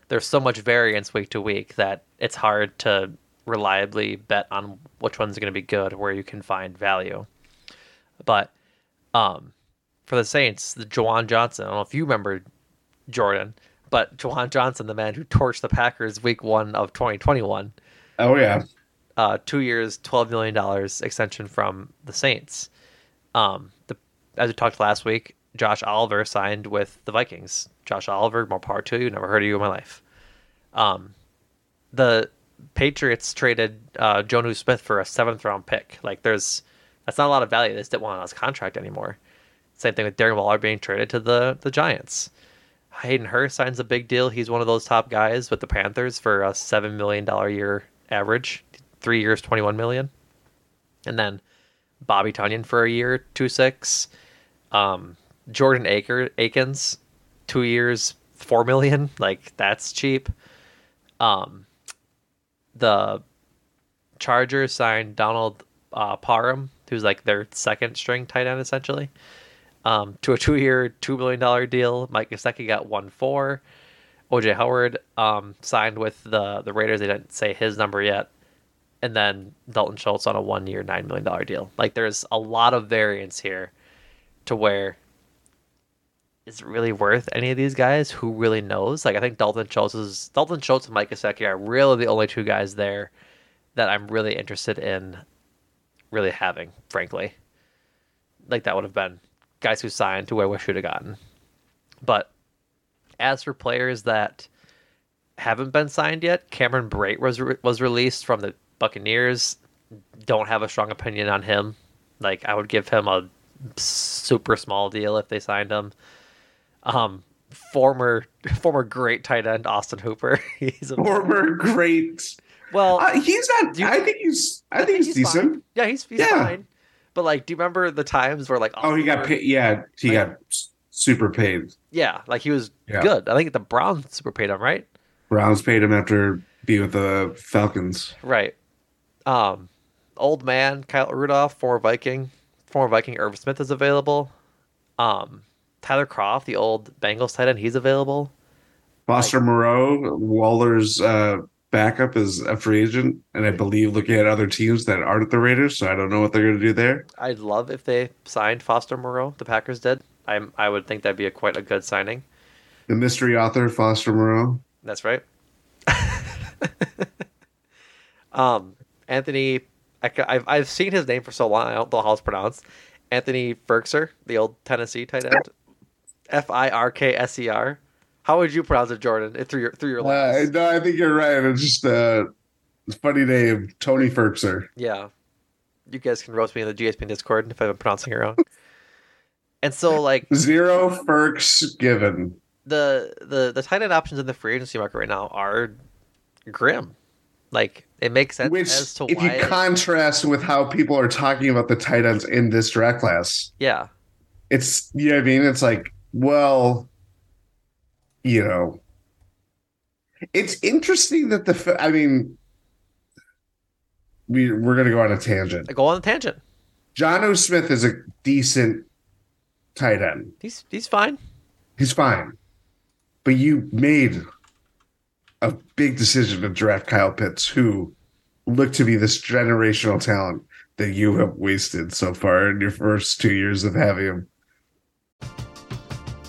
there's so much variance week to week that it's hard to reliably bet on which one's going to be good, where you can find value. But um, for the Saints, the Juwan Johnson, I don't know if you remember Jordan, but Juwan Johnson, the man who torched the Packers week one of 2021, oh yeah uh, two years, twelve million dollars extension from the Saints. Um, the as we talked last week, Josh Oliver signed with the Vikings. Josh Oliver, more power to you. Never heard of you in my life. Um, the Patriots traded uh, Jonnu Smith for a seventh round pick. Like there's that's not a lot of value. They just didn't want on his contract anymore. Same thing with Darren Waller being traded to the the Giants. Hayden Hurst signs a big deal. He's one of those top guys with the Panthers for a seven million dollar year average, three years, twenty one million, and then Bobby Tonyan for a year, two six. Um, Jordan Aker Akins, two years, four million. Like that's cheap. Um, the Chargers signed Donald uh, Parham, who's like their second string tight end essentially, um, to a two year, two million dollar deal. Mike Gesicki got one four. OJ Howard um, signed with the the Raiders. They didn't say his number yet, and then Dalton Schultz on a one year, nine million dollar deal. Like there's a lot of variance here, to where is it really worth any of these guys? Who really knows? Like I think Dalton Schultz is Dalton Schultz and Mike Gesicki are really the only two guys there that I'm really interested in really having, frankly. Like that would have been guys who signed to where we should have gotten. But as for players that haven't been signed yet, Cameron Brate was re- was released from the Buccaneers. Don't have a strong opinion on him. Like I would give him a super small deal if they signed him. Um, former former great tight end Austin Hooper. he's a former great. Well, uh, he's not. You, I think he's. I, I think, think, he's, decent. Fine. Yeah, he's, he's yeah. fine. But like, do you remember the times where like? Oh, he got paid. Yeah, he like, got super paid. Yeah, like he was yeah. good. I think the Browns super paid him, right? Browns paid him after being with the Falcons. Right. Um, old man Kyle Rudolph, former Viking, former Viking Irv Smith is available. Um, Tyler Kroft, the old Bengals tight end, he's available. Foster like, Moreau, Waller's uh, backup is a free agent, and I believe looking at other teams that aren't the Raiders, so I don't know what they're going to do there. I'd love if they signed Foster Moreau. The Packers did. I I would think that'd be a quite a good signing. The mystery author Foster Moreau. That's right. um, Anthony, I, have I've seen his name for so long. I don't know how it's pronounced. Anthony Firkser, the old Tennessee tight end. F I R K S E R. How would you pronounce it, Jordan? Through your through your uh, no, I think you're right. It's just a funny name, Tony Firkser. Yeah, you guys can roast me in the GSP Discord if I'm pronouncing it wrong. and so, like zero Ferks given. The the the tight end options in the free agency market right now are grim. Like it makes sense Which, as to if you contrast with how people are talking about the tight ends in this draft class. Yeah, it's you know what I mean. It's like well, you know, it's interesting that the. I mean, we we're gonna go on a tangent. Go on a tangent. Jonnu Smith is a decent tight end. He's he's fine. He's fine, but you made a big decision to draft Kyle Pitts, who looked to be this generational talent that you have wasted so far in your first two years of having him.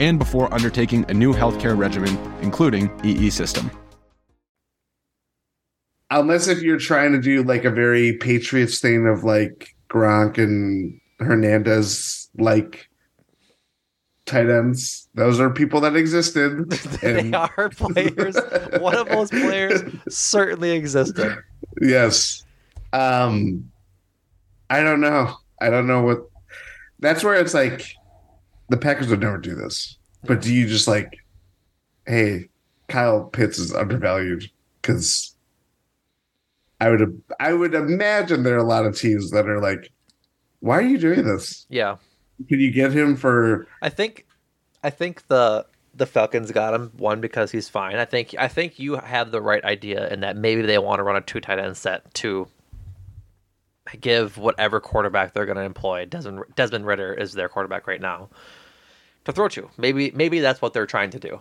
and before undertaking a new healthcare regimen, including EE system unless if you're trying to do like a very Patriots thing of like Gronk and Hernandez like tight ends. Those are people that existed. they are players. One of those players certainly existed. Yes. Um I don't know. I don't know what that's where it's like the Packers would never do this. But do you just like, hey, Kyle Pitts is undervalued because I would I would imagine there are a lot of teams that are like, why are you doing this? Yeah. Can you get him for? I think, I think the the Falcons got him one because he's fine. I think I think you have the right idea in that maybe they want to run a two tight end set to give whatever quarterback they're going to employ. Desmond Desmond Ridder is their quarterback right now to throw to. Maybe maybe that's what they're trying to do.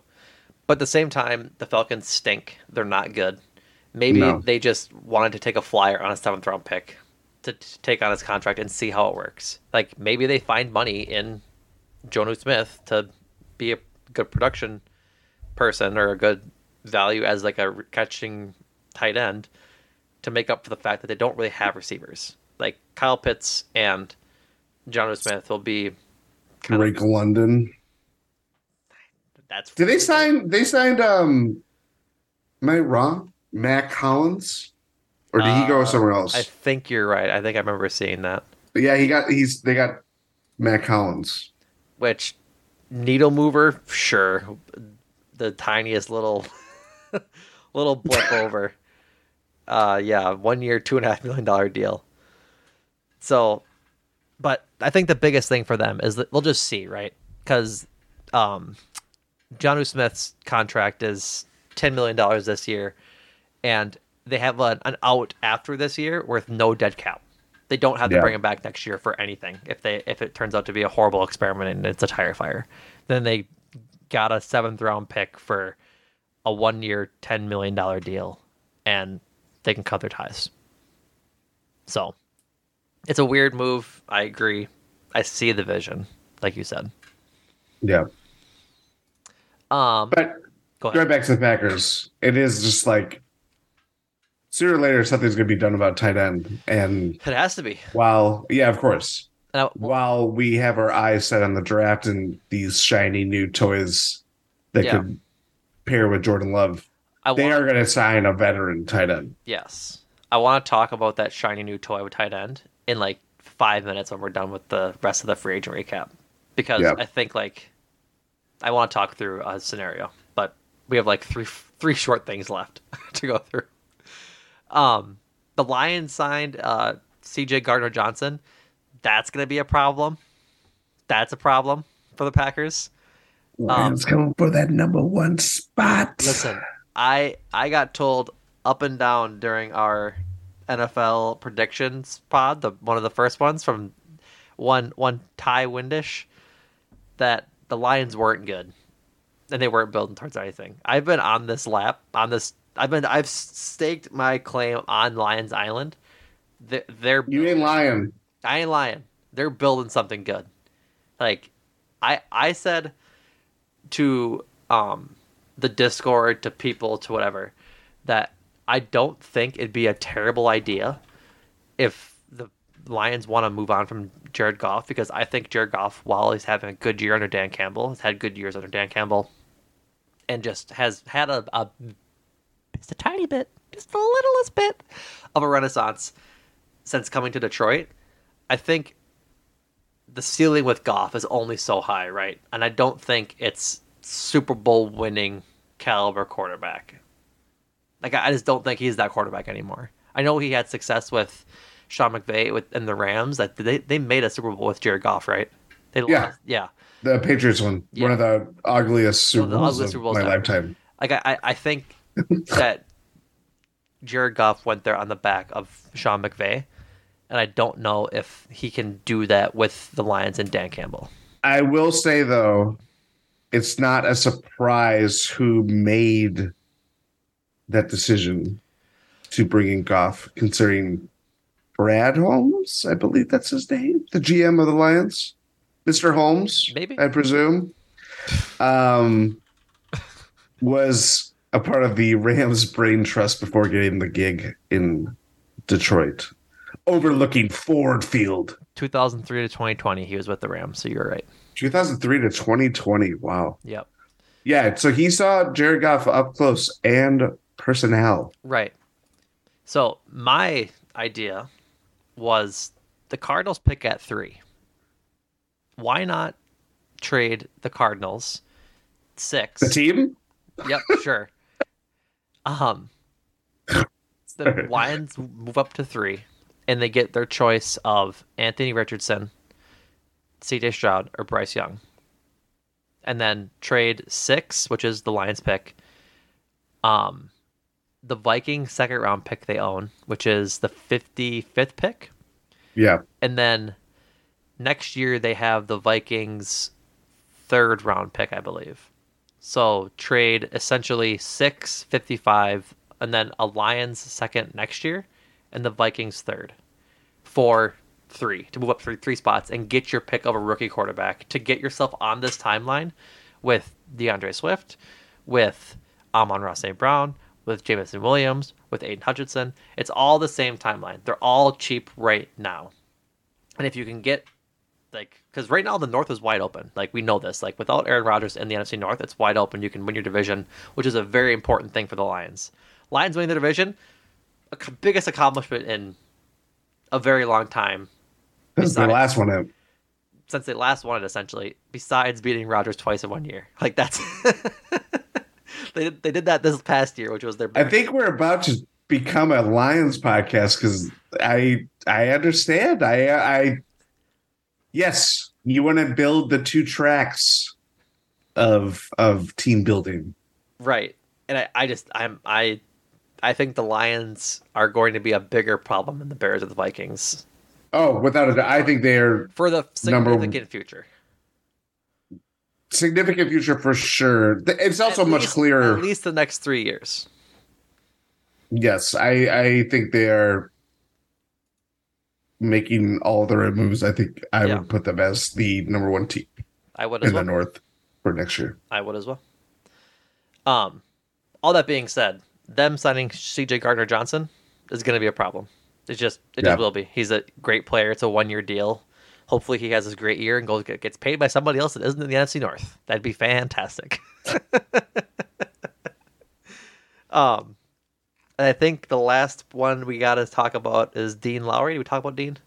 But at the same time, the Falcons stink. They're not good. Maybe no. they just wanted to take a flyer on a seventh round pick to, to take on his contract and see how it works. Like maybe they find money in Jonnu Smith to be a good production person or a good value as like a catching tight end to make up for the fact that they don't really have receivers. Like Kyle Pitts and Jonnu Smith will be Drake London. That's did they sign? They signed. Um, am I wrong? Mack Hollins, or did uh, he go uh, somewhere else? I think you're right. I think I remember seeing that. But yeah, he got he's they got Mack Hollins, which needle mover, sure, the tiniest little little blip over. Uh, yeah, one year, two and a half million dollar deal. So, but I think the biggest thing for them is that we'll just see, right? Because um, Jonnu Smith's contract is ten million dollars this year and they have an, an out after this year with no dead cap. They don't have to yeah. bring him back next year for anything if they if it turns out to be a horrible experiment and it's a tire fire. Then they got a seventh round pick for a one year ten million dollar deal and they can cut their ties. So it's a weird move. I agree. I see the vision, like you said. Yeah. Um but going back to the Packers, it is just like sooner or later something's going to be done about tight end, and it has to be. While yeah, of course. Now, while we have our eyes set on the draft and these shiny new toys that yeah. could pair with Jordan Love, want, they are going to sign a veteran tight end. Yes, I want to talk about that shiny new toy with tight end in like five minutes when we're done with the rest of the free agent recap, because. I think like I want to talk through a scenario, but we have like three three short things left to go through. Um, the Lions signed uh, C.J. Gardner Johnson. That's going to be a problem. That's a problem for the Packers. Lions um, coming for that number one spot. Listen, I I got told up and down during our NFL predictions pod, the one of the first ones from one one Ty Windish, that the Lions weren't good, and they weren't building towards anything. I've been on this lap on this I've been I've staked my claim on Lions Island. They're, they're you ain't lying. I ain't lying. They're building something good. Like I I said to um the Discord to people to whatever that I don't think it'd be a terrible idea if the Lions want to move on from Jared Goff because I think Jared Goff, while he's having a good year under Dan Campbell, has had good years under Dan Campbell, and just has had a, a just a tiny bit, just the littlest bit of a renaissance since coming to Detroit. I think the ceiling with Goff is only so high, right? And I don't think it's Super Bowl winning caliber quarterback. Like I just don't think he's that quarterback anymore. I know he had success with Sean McVay with and the Rams. That they they made a Super Bowl with Jared Goff, right? They Yeah. lost, yeah. The Patriots one, one of the ugliest Super of the Bowls ugliest of Super Bowls my ever. lifetime. Like I, I- I think that Jared Goff went there on the back of Sean McVay, and I don't know if he can do that with the Lions and Dan Campbell. I will say though, it's not a surprise who made that decision to bring in Goff, considering Brad Holmes, I believe that's his name, the GM of the Lions, Mr. Holmes, Maybe. I presume, um, was a part of the Rams brain trust before getting the gig in Detroit, overlooking Ford Field. 2003 to 2020, he was with the Rams, so you're right. 2003 to 2020. Wow. Yep. Yeah, so he saw Jared Goff up close and personnel. Right. So my idea was the Cardinals pick at three. Why not trade the Cardinals six? The team? Yep, sure. um, the Lions move up to three, and they get their choice of Anthony Richardson, C.J. Stroud, or Bryce Young, and then trade six, which is the Lions pick. Um, the Viking second round pick they own, which is the fifty fifth pick, Yeah. and then next year they have the Vikings third round pick, I believe. So trade essentially six, 55, and then a Lions second next year, and the Vikings third for three to move up three three spots and get your pick of a rookie quarterback to get yourself on this timeline with DeAndre Swift, with Amon-Ra St. Brown, with Jameson Williams, with Aidan Hutchinson. It's all the same timeline. They're all cheap right now. And if you can get like because right now the North is wide open. Like we know this. Like without Aaron Rodgers in the NFC North, it's wide open. You can win your division, which is a very important thing for the Lions. Lions winning the division, a biggest accomplishment in a very long time This is the last one out. since they last won it. Essentially, besides beating Rodgers twice in one year, like that's they did, they did that this past year, which was their. Best. I think we're about to become a Lions podcast because I I understand. I I yes, you want to build the two tracks of of team building. Right. And I, I just I'm I I think the Lions are going to be a bigger problem than the Bears or the Vikings Oh, without a doubt, I think they're for the Number- significant future. Significant future for sure. It's also much clearer. At least the next three years. Yes, I I think they are making all the right moves. I think I Yeah. would put them as the number one team I would as in well. the North for next year. I would as well. Um, all that being said, them signing C.J. Gardner Johnson is going to be a problem. It's just it Yeah. just will be. He's a great player. It's a one year deal. Hopefully, he has his great year and goes gets paid by somebody else that isn't in the NFC North. That'd be fantastic. um, and I think the last one we got to talk about is Dean Lowry. Did we talk about Dean?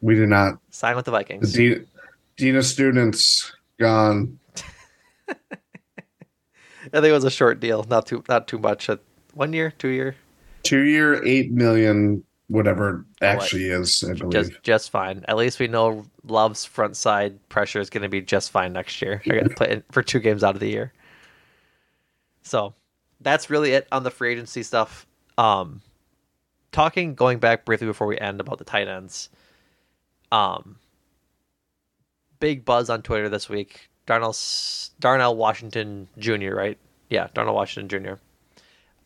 We did not. Sign with the Vikings. D- Dina students gone. I think it was a short deal, not too not too much. Uh, One year, two year. Two year, eight million, whatever it actually is. I believe. just just fine. At least we know Love's front side pressure is going to be just fine next year. They're going to play for two games out of the year. So that's really it on the free agency stuff. Um, talking going back briefly before we end about the tight ends. Um, big buzz on Twitter this week. Darnell Darnell Washington Jr. Right? Yeah, Darnell Washington Jr.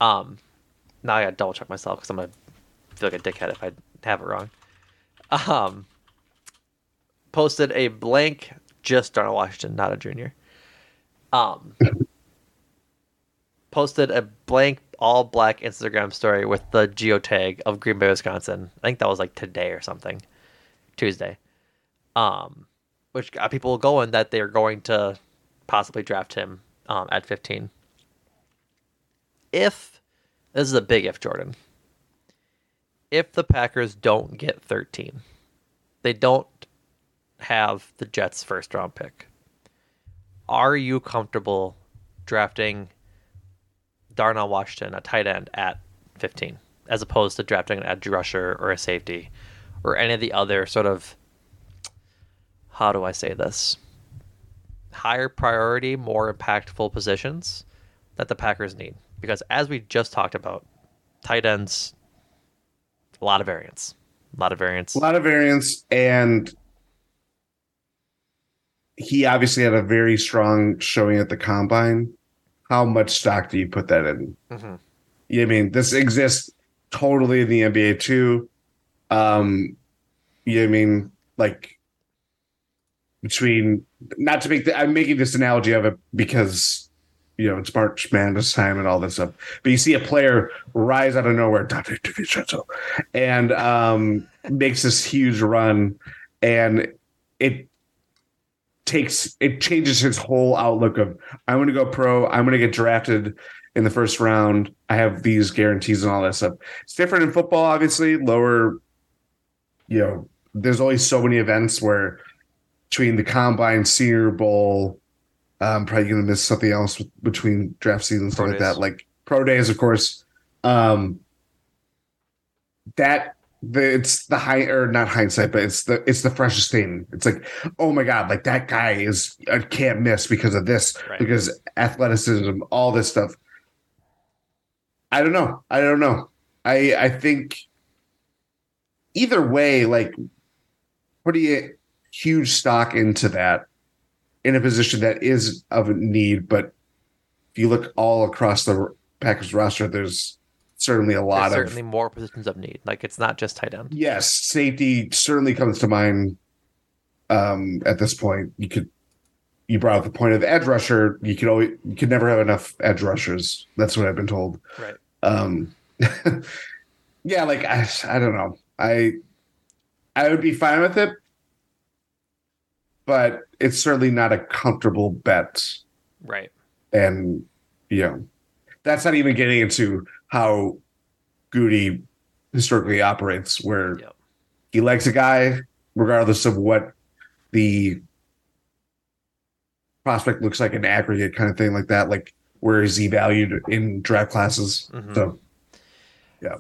Um, now I got to double check myself because I'm gonna feel like a dickhead if I have it wrong. Um, posted a blank, just Darnell Washington, not a junior. Um, posted a blank all black Instagram story with the geotag of Green Bay, Wisconsin. I think that was like today or something, Tuesday. Um, which got people going that they're going to possibly draft him um, at 15. If this is a big if, Jordan. If the Packers don't get 13, they don't have the Jets' first round pick. Are you comfortable drafting Darnell Washington, a tight end, at 15, as opposed to drafting an edge rusher or a safety or any of the other sort of, how do I say this? Higher priority, more impactful positions that the Packers need. Because as we just talked about, tight ends, a lot of variance. A lot of variance. A lot of variance, and he obviously had a very strong showing at the combine. How much stock do you put that in? Mhm. Yeah, I mean, this exists totally in the NBA too. Um, yeah, I mean, like between not to make the, I'm making this analogy of it because you know it's March Madness time and all this stuff. But you see a player rise out of nowhere, Dante and um, makes this huge run, and it takes it changes his whole outlook of I'm going to go pro. I'm going to get drafted in the first round. I have these guarantees and all that stuff. It's different in football, obviously. Lower, you know, there's always so many events where between the combine, Senior Bowl, I'm probably going to miss something else between draft season and stuff Pro like days. that. Like pro days, of course. Um, that the it's the high or not hindsight, but it's the it's the freshest thing. It's like, oh my god, like that guy is I can't miss because of this, Right. because athleticism, all this stuff. I don't know. I don't know. I I think either way, like putting a huge stock into that in a position that is of need, but if you look all across the Packers roster, there's certainly a lot There's of certainly more positions of need. Like it's not just tight end. yes, safety certainly comes to mind. Um, at this point, you could you brought up the point of the edge rusher. You could always you could never have enough edge rushers. That's what I've been told. Right. Um, yeah, like I, I don't know. I I would be fine with it, but it's certainly not a comfortable bet. Right. And you know, that's not even getting into how Gutey historically operates, where Yep. he likes a guy regardless of what the prospect looks like an aggregate kind of thing like that. Like where is he valued in draft classes? Mhm. So yeah.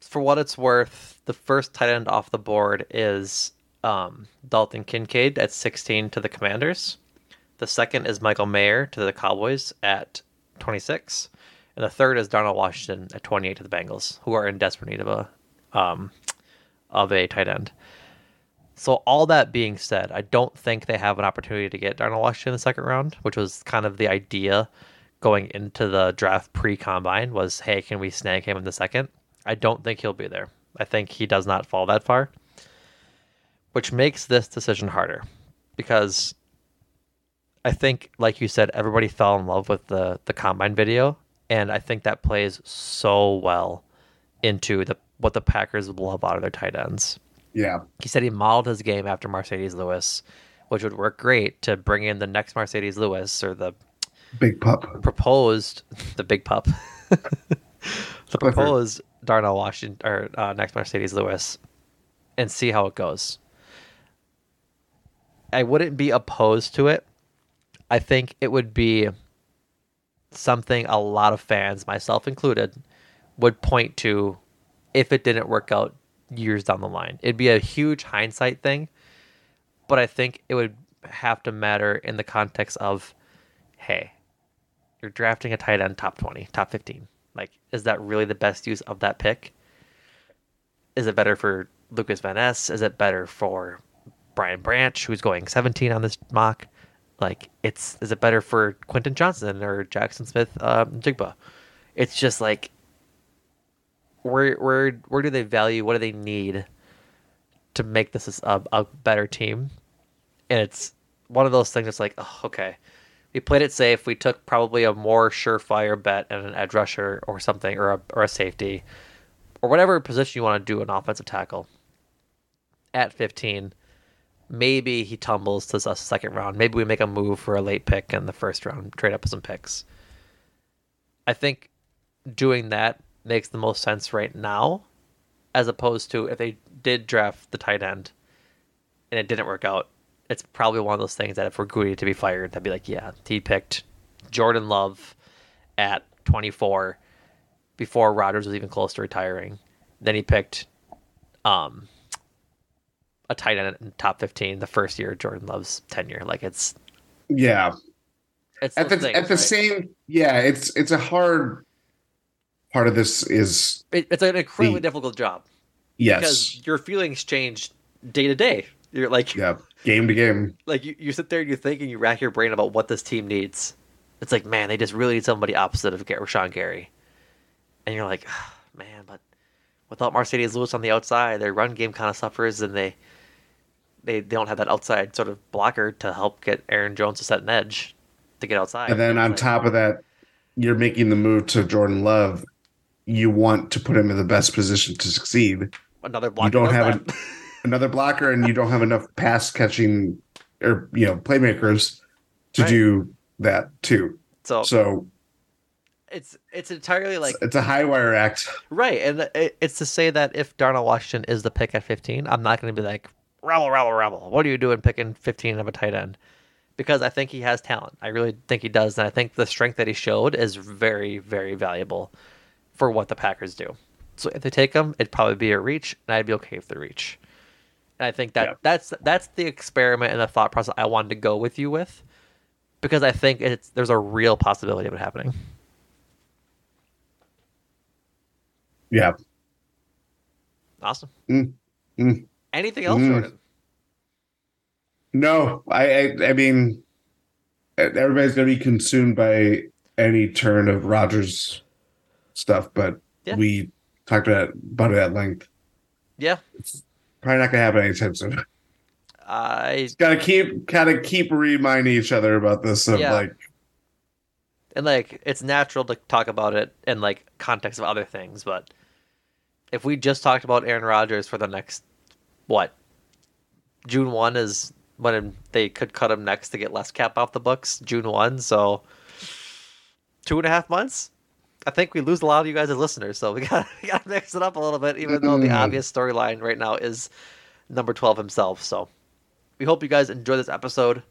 For what it's worth, the first tight end off the board is um, Dalton Kincaid at 16 to the Commanders. The second is Michael Mayer to the Cowboys at 26. And the third is Darnell Washington at 28 to the Bengals, who are in desperate need of a um, of a tight end. So all that being said, I don't think they have an opportunity to get Darnell Washington in the second round, which was kind of the idea going into the draft pre-combine was, hey, can we snag him in the second? I don't think he'll be there. I think he does not fall that far, which makes this decision harder because I think, like you said, everybody fell in love with the the combine video, and I think that plays so well into the what the Packers love out of their tight ends. yeah, He said he modeled his game after Marcedes Lewis, which would work great to bring in the next Marcedes Lewis or the big pup. proposed the big pup, the proposed Darnell Washington or uh, next Marcedes Lewis, and see how it goes. I wouldn't be opposed to it. I think it would be something a lot of fans, myself included, would point to if it didn't work out years down the line. It'd be a huge hindsight thing, but I think it would have to matter in the context of, hey, you're drafting a tight end top 20, top 15. Like, is that really the best use of that pick? Is it better for Lucas Van Ness? Is it better for Brian Branch, who's going 17 on this mock? Like, it's is it better for Quentin Johnston or Jaxon Smith um, Njigba? It's just like, where where where do they value? What do they need to make this a, a better team? And it's one of those things that's like, oh, okay, we played it safe. We took probably a more surefire bet and an edge rusher or something, or a or a safety, or whatever position you want to do an offensive tackle. At 15, maybe he tumbles to the second round. Maybe we make a move for a late pick in the first round, trade up some picks. I think doing that makes the most sense right now, as opposed to if they did draft the tight end and it didn't work out, it's probably one of those things that if we're Gutey to be fired, that'd be like, yeah, he picked Jordan Love at 24 before Rodgers was even close to retiring. Then he picked um a tight end in top 15 the first year Jordan Love's tenure. Like it's Yeah. it's At the things, at the right? same yeah, it's it's a hard part of this is It, it's an incredibly the- difficult job yes. because your feelings change day to day. You're like yeah, game to game. like you, you sit there and you think and you rack your brain about what this team needs. It's like, man, they just really need somebody opposite of Rashan Gary. And you're like, "Ah, man, but without Marcedes Lewis on the outside, their run game kind of suffers, and they, they they don't have that outside sort of blocker to help get Aaron Jones to set an edge to get outside. And then on like, top of that, you're making the move to Jordan Love. You want to put him in the best position to succeed. another blocker. You don't have that. a, another blocker, and you don't have enough pass catching or you know playmakers to Right. do that too. so, So it's it's entirely like it's a high wire act. Right, and it- it's to say that if Darnell Washington is the pick at 15, I'm not going to be like, rabble, rabble, rabble. What are you doing picking 15 of a tight end? Because I think he has talent. I really think he does, and I think the strength that he showed is very, very valuable for what the Packers do. So if they take him, it'd probably be a reach, and I'd be okay with the reach. And I think that Yeah. that's that's the experiment and the thought process I wanted to go with you with, because I think it's there's a real possibility of it happening. Yeah. Awesome. Mm, mm. Anything else, Mm. Jordan? No, I, I I mean everybody's gonna be consumed by any turn of Rodgers stuff, but Yeah. we talked about about it at length. Yeah, it's Probably not gonna happen anytime soon. I Gotta keep gotta keep reminding each other about this of Yeah. like and like it's natural to talk about it in like context of other things, but if we just talked about Aaron Rodgers for the next what June one is when they could cut him next to get less cap off the books. June one, so two and a half months. I think we lose a lot of you guys as listeners, so we got we got to mix it up a little bit. Even though the Mm. obvious storyline right now is number twelve himself. So we hope you guys enjoy this episode.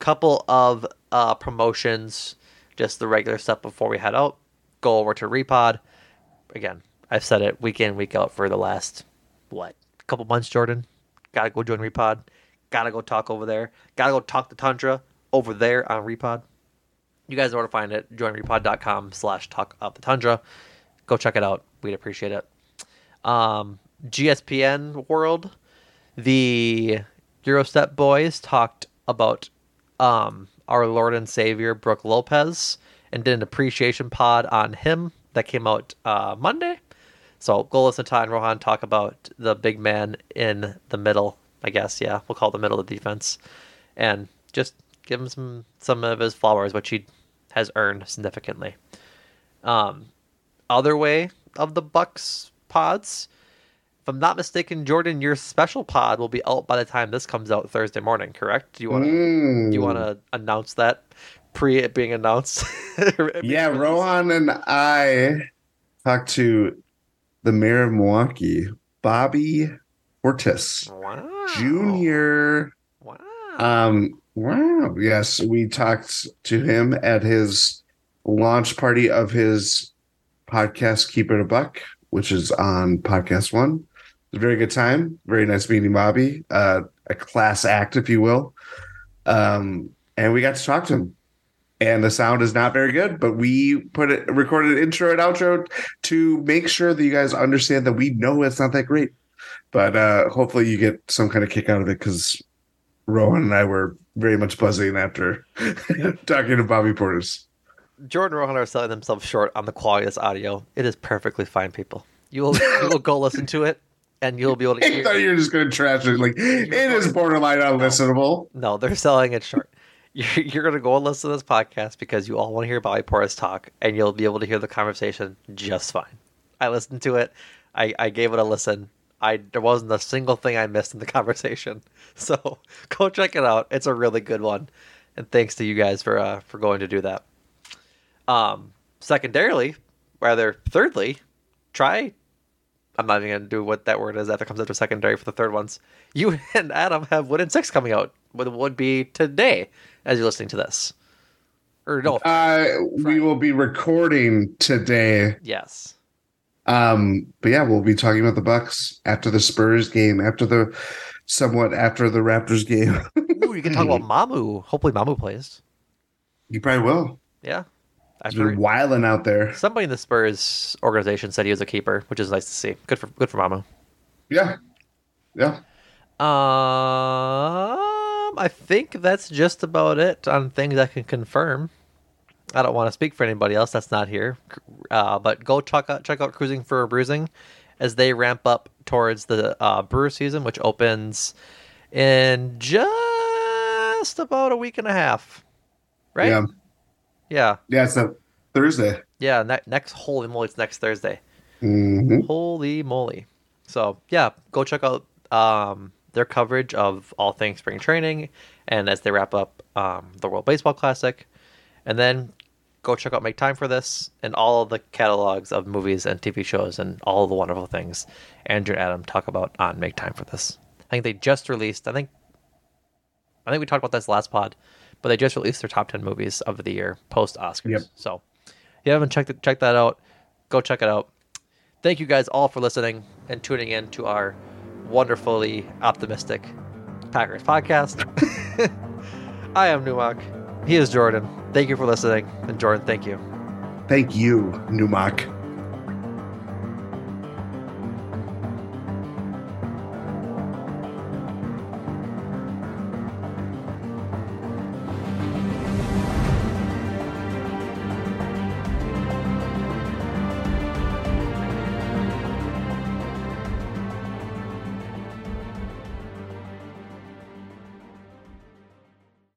Couple of uh, promotions, just the regular stuff before we head out. Go over to Repod. Again, I've said it week in, week out for the last what couple months. Jordan, gotta go join Repod. Gotta go talk over there. Gotta go talk to Tundra over there on Repod. You guys know where to find it. Joinrepod.com slash talk of the tundra. Go check it out. We'd appreciate it. Um, GSPN World, the Gyro Step boys talked about um, our Lord and Savior Brooke Lopez and did an appreciation pod on him that came out uh, Monday. So go listen to and Rohan talk about the big man in the middle. I guess yeah, we'll call it the middle of the defense, and just give him some some of his flowers, which he has earned significantly. Um, other way of the Bucks pods, if I'm not mistaken, Jordan, your special pod will be out by the time this comes out Thursday morning. Correct? Do you want to mm. do you want to announce that pre it being announced? Yeah, Rohan and I talked to the mayor of Milwaukee, Bobby Portis Wow. Jr. Wow. Um, wow. Yes, we talked to him at his launch party of his podcast, Keep It a Buck, which is on Podcast One. It was a very good time. Very nice meeting Bobby, uh, a class act, if you will. Um, and we got to talk to him. And the sound is not very good, but we put it recorded an intro and outro to make sure that you guys understand that we know it's not that great. But uh hopefully you get some kind of kick out of it because Rohan and I were very much buzzing after talking to Bobby Portis. Jordan and Rohan are selling themselves short on the quality of this audio. It is perfectly fine, people. You will you will go listen to it, and you'll be able to I hear. thought you were just going to trash it. Like it is borderline unlistenable. No, they're selling it short. You're, going to go and listen to this podcast because you all want to hear Bobby Portis talk, and you'll be able to hear the conversation just fine. I listened to it. I, I gave it a listen. I there wasn't a single thing I missed in the conversation. So go check it out. It's a really good one, and thanks to you guys for uh, for going to do that. Um, secondarily, rather thirdly, try I'm not even gonna do what that word is it comes after secondary for the third ones. You and Adam have Win In 6 coming out. What would be today as you're listening to this? Or no? Uh, we will be recording today. Yes. Um, but yeah, we'll be talking about the Bucks after the Spurs game, after the somewhat after the Raptors game. Ooh, you can talk about Mamu. Hopefully, Mamu plays. you probably will. Yeah. I've He's been heard wilding out there. somebody in the Spurs organization said he was a keeper, which is nice to see. Good for good for Mamu. Yeah, yeah. Um, I think that's just about it on things I can confirm. I don't want to speak for anybody else that's not here, uh, but go check out check out Cruising for a Bruising as they ramp up towards the uh, Brewer season, which opens in just about a week and a half. Right? Yeah, Yeah. yeah. It's a Thursday. Yeah. Ne- next, holy moly, it's next Thursday. hmm Holy moly. So, yeah, go check out um, their coverage of all things spring training and as they wrap up um, the World Baseball Classic. And then go check out Make Time for This and all of the catalogs of movies and TV shows and all the wonderful things Andrew and Adam talk about on Make Time for This. I think they just released, I think, I think we talked about this last pod, but they just released their top 10 movies of the year post Oscars. Yep. So, if you haven't checked it, check that out. Go check it out. Thank you guys all for listening and tuning in to our wonderfully optimistic Packers podcast. I am Numac. He is Jordan. Thank you for listening. And Jordan, thank you. Thank you, Numac.